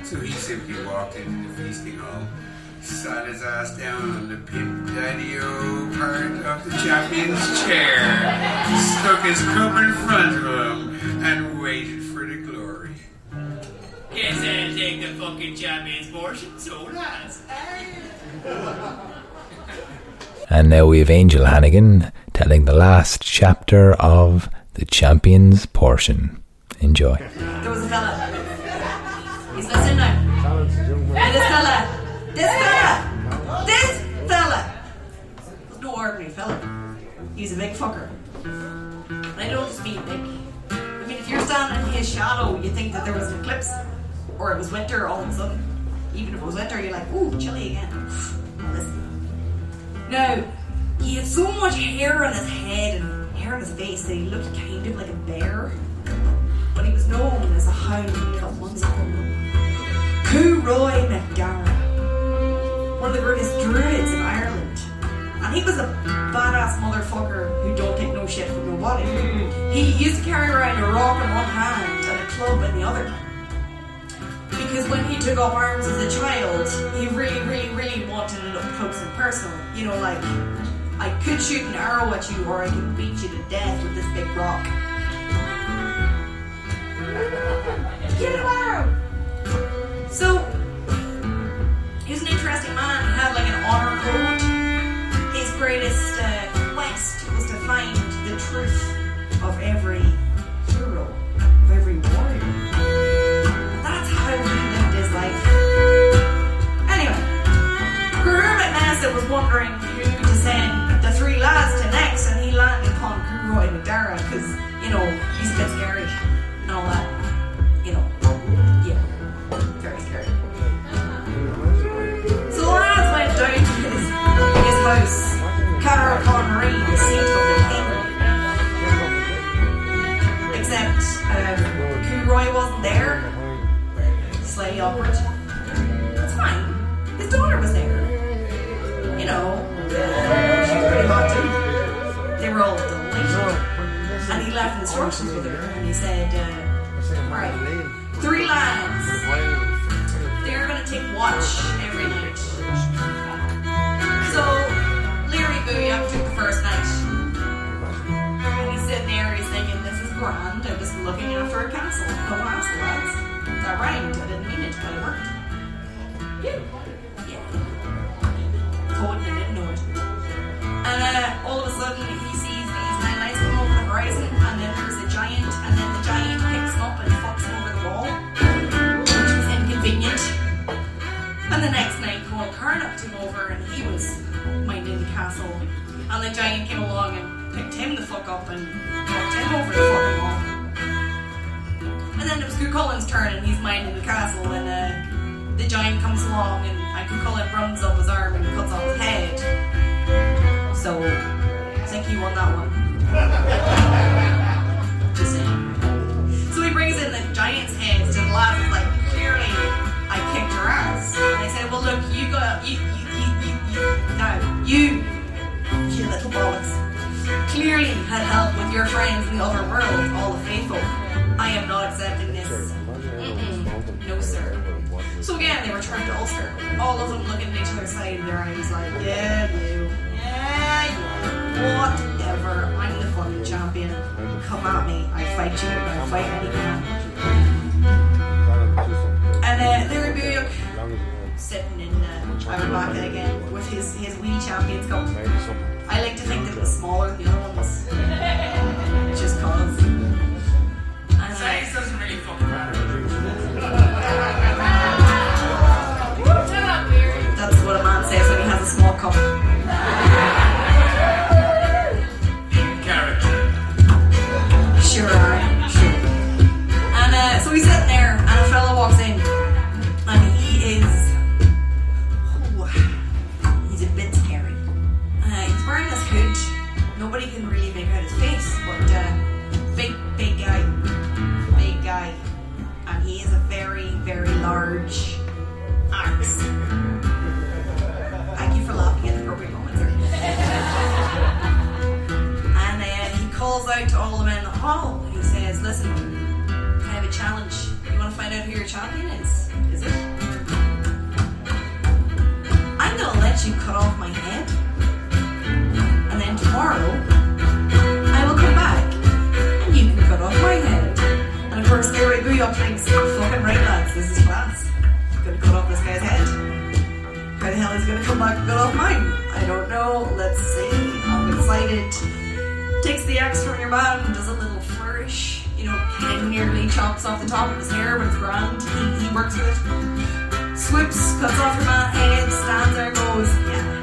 So he simply walked into the feasting hall, sat his ass down on the pimp daddy o part of the champion's chair, stuck his cup in front of him, and waited for the glory. Guess I'll take the fucking champion's portion, so lads. And now we have Angel Hannigan telling the last chapter of the Champions portion. Enjoy. There was a fella. He's listening now. This fella. This fella. This fella. No ordinary fella. He's a big fucker. And I don't just mean big. I mean, if you're standing in his shadow, you think that there was an eclipse, or it was winter all of a sudden. Even if it was winter, you're like, ooh, chilly again. Now, he had so much hair on his head and hair on his face that he looked kind of like a bear. But he was known as a hound of Munster. Coo Roy McDara. One of the greatest druids in Ireland. And he was a badass motherfucker who don't take no shit from nobody. He used to carry around a rock in one hand and a club in the other. Because when he took up arms as a child, he really, really, really wanted it up close and personal. You know, like, I could shoot an arrow at you or I could beat you to death with this big rock. Get an arrow! So, he was an interesting man. He had like an honor code. His greatest uh, quest was to find the truth of every hero, of every warrior. That's how he lived his life. Anyway, Guru McNassa was wondering who to send the three lads to next, and he landed upon Guru Madara because, you know, he's a bit scary all that. You know, yeah, very scary. So the lads went down to his, his house, Cara Connery, the seat of the king. Except, um, Roy wasn't there. Slightly awkward. It's fine. His daughter was there. You know, she was pretty hot too. They were all delighted. And he left instructions with her, and he said, uh, Three lads. chops off the top of his hair with his grind. He, he works with it. Swoops, cuts off her head, stands there, goes, yeah.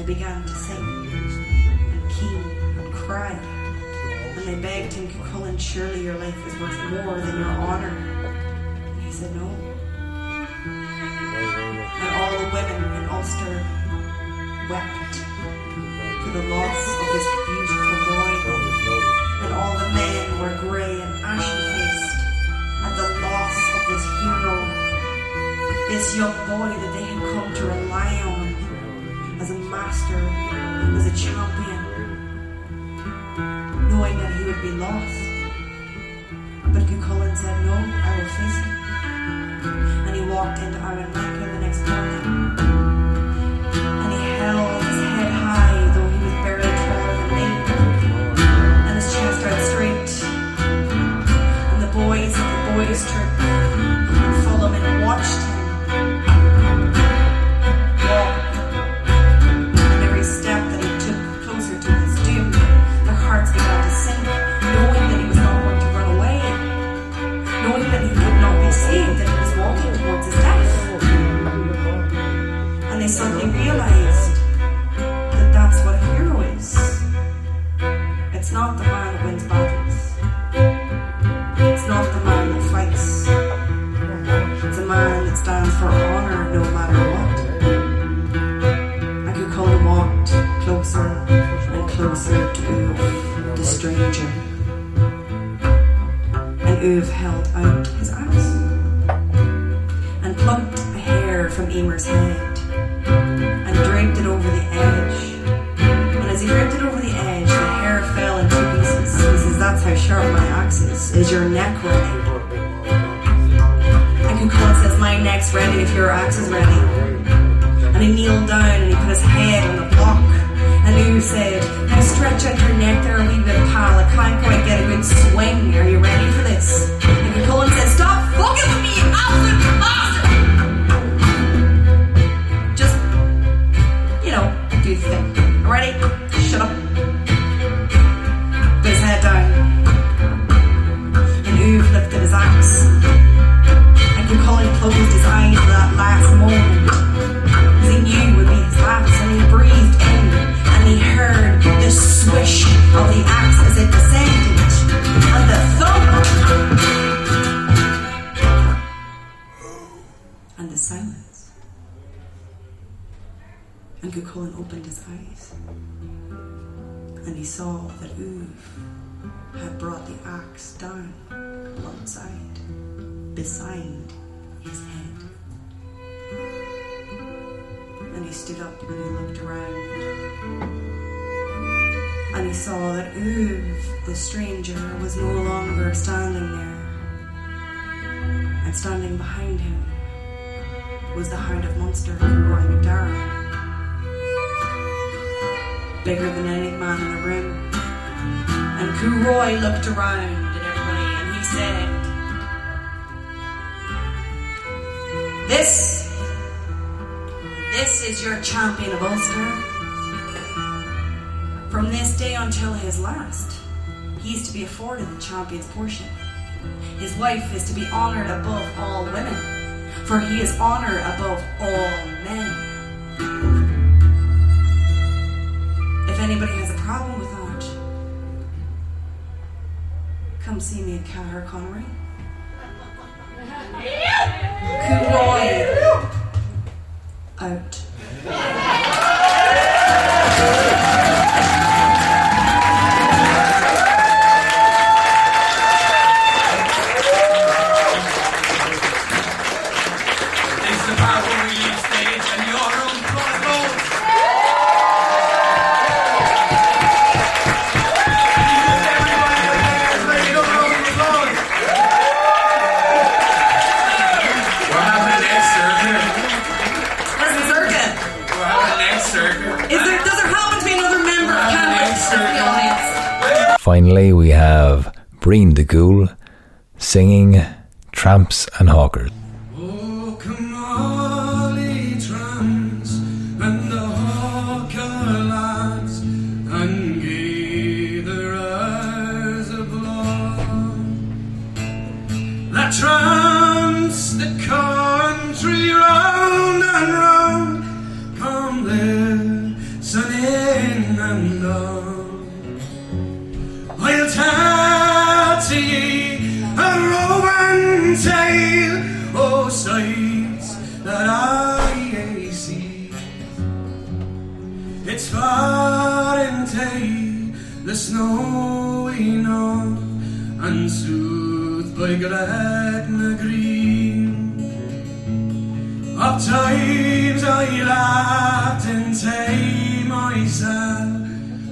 And they began to sing and keen and cry. And they begged him, Cuchulainn, surely your life is worth more than your honor. And he said no. And all the women in Ulster wept for the loss of this beautiful boy. And all the men were grey and ashen faced at the loss of this hero, this young boy that they had come to rely on master, as a champion, knowing that he would be lost. But Cuchulainn said, No, I will face him. And he walked into Emain Macha the next morning. Silence. And Cuchulainn opened his eyes, and he saw that Uv had brought the axe down alongside, beside his head. And he stood up and he looked around. And he saw that Uv, the stranger, was no longer standing there. And standing behind him was the Hound of Munster, Roí mac Dáire. Bigger than any man in the room. And Roy looked around at everybody and he said, This this is your champion of Ulster. From this day until his last, he is to be afforded the champion's portion. His wife is to be honoured above all women, for he is honor above all men. If anybody has a problem with that, come see me at Caherconree. Roí Ghoul singing Tramps and Hawkers. Snowy north, and soothed by Gretna green. Of times I laughed and tay myself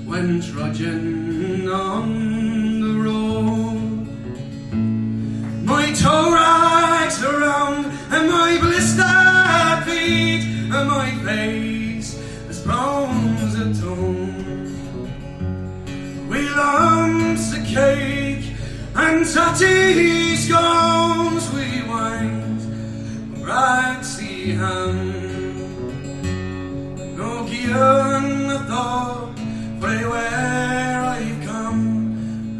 when trudging on the road. My toe and tatty scones we wines, braxy ham. No gian a thought for where I've come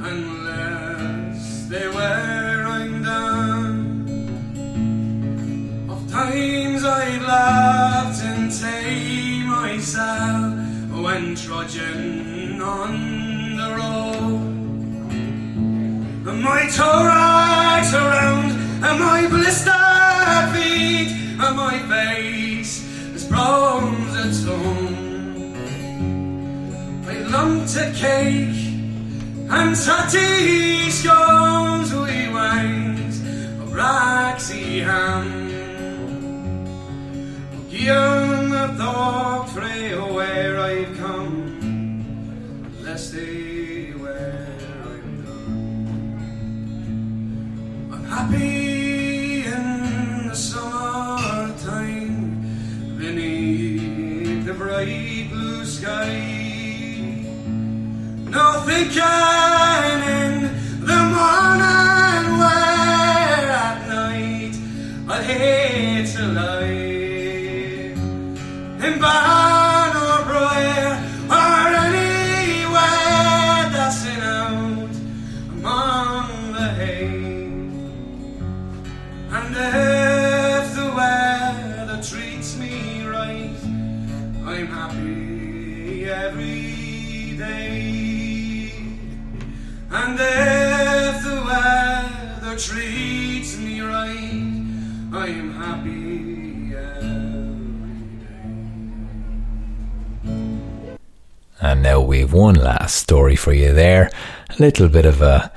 unless they where I'm done. Of times I've laughed and tay myself when trudging And my toe rags around and my blistered feet and my face as brown as a stone. I lumped to cake and tatty scones we wines of braxy ham. Young a thought frae where I've come, lest they happy in the summertime beneath the bright blue sky. No thinking And now we've one last story for you there. A little bit of a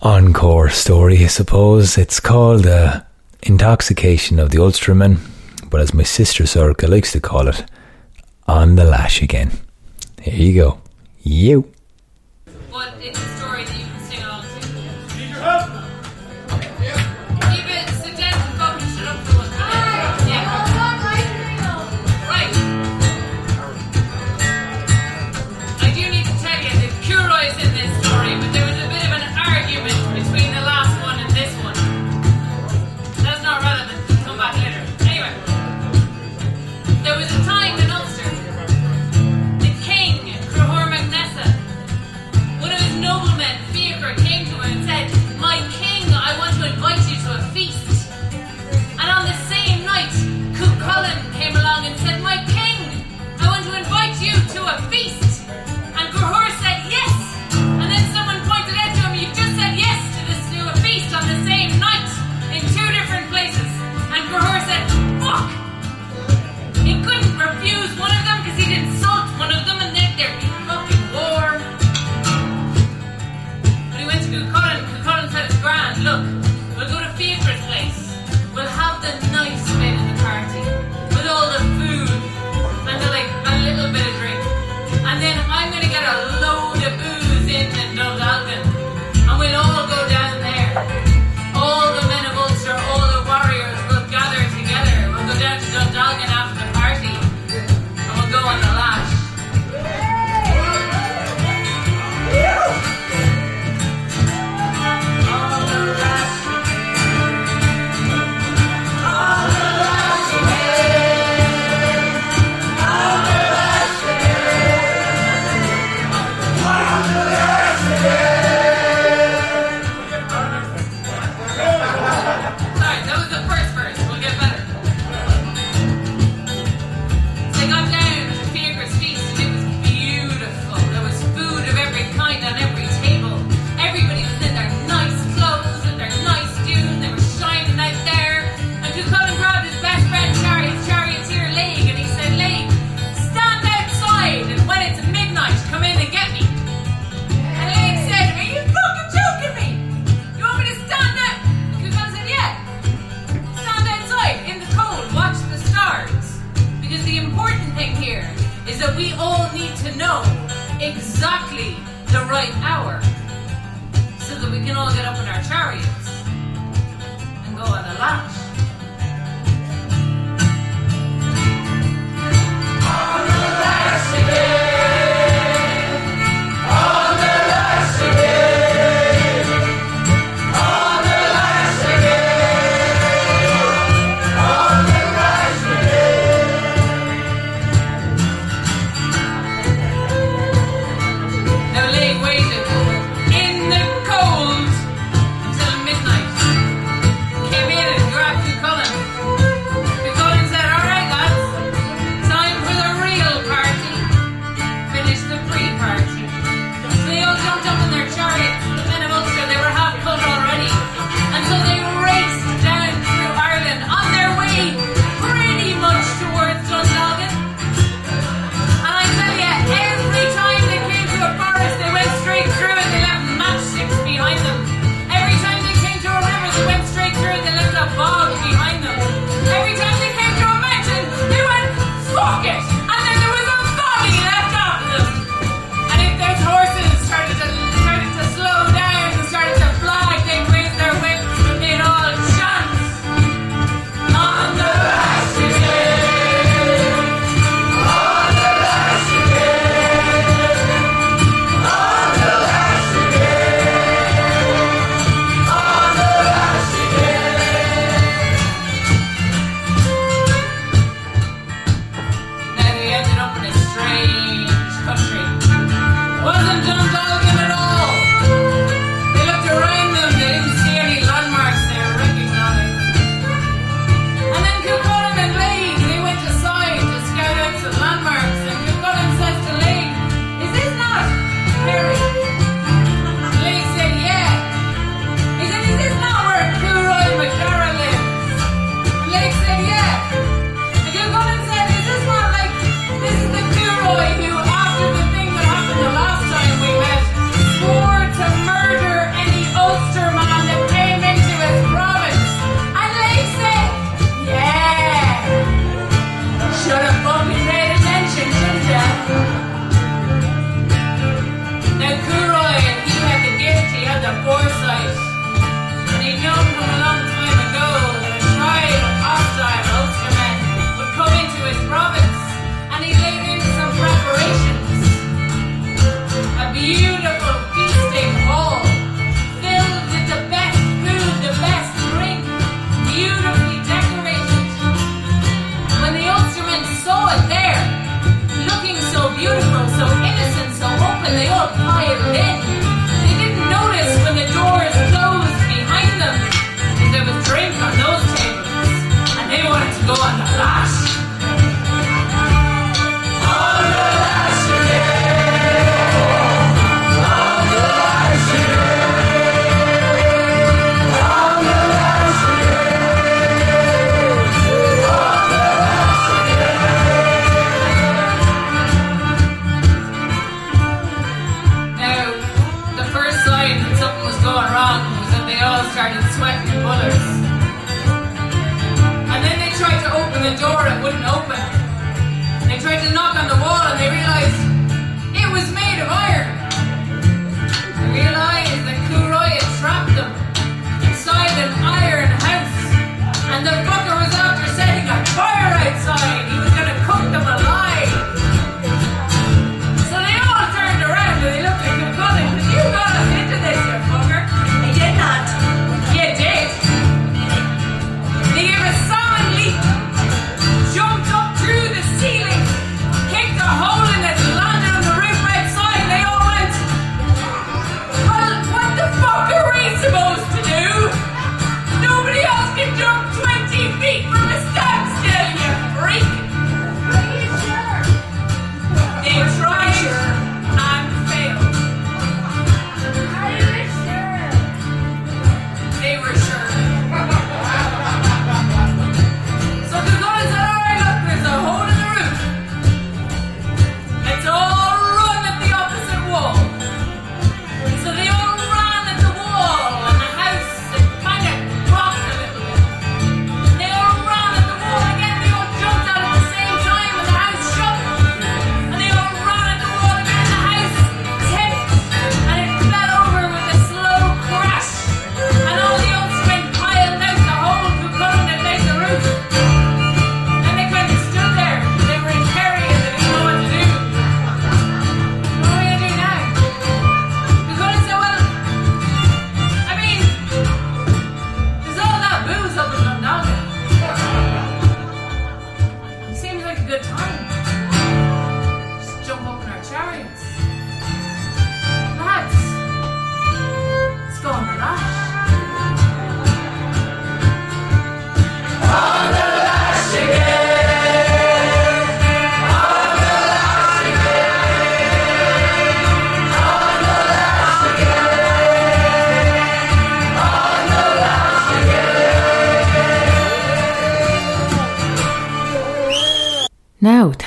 encore story, I suppose. It's called uh, Intoxication of the Ulsterman, but as my sister Sorka likes to call it, On the Lash Again. Here you go. You.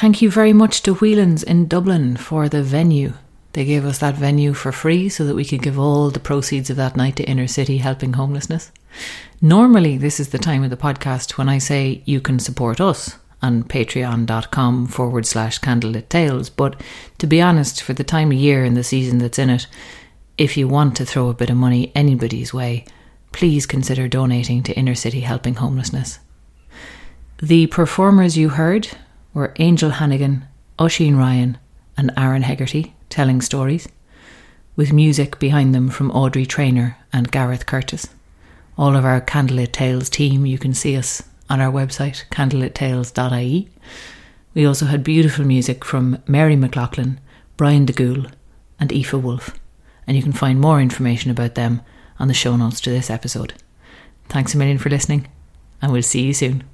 Thank you very much to Whelan's in Dublin for the venue. They gave us that venue for free so that we could give all the proceeds of that night to Inner City helping homelessness. Normally, this is the time of the podcast when I say you can support us on patreon.com forward slash candlelit tales. But to be honest, for the time of year and the season that's in it, if you want to throw a bit of money anybody's way, please consider donating to Inner City Helping Homelessness. The performers you heard were Angel Hannigan, Oisin Ryan, and Aaron Hegarty telling stories, with music behind them from Audrey Trainer and Gareth Curtis. All of our Candlelit Tales team, you can see us on our website, candlelittales.ie. We also had beautiful music from Mary McLaughlin, Brian DeGoul, and Aoife Wolf, and you can find more information about them on the show notes to this episode. Thanks a million for listening, and we'll see you soon.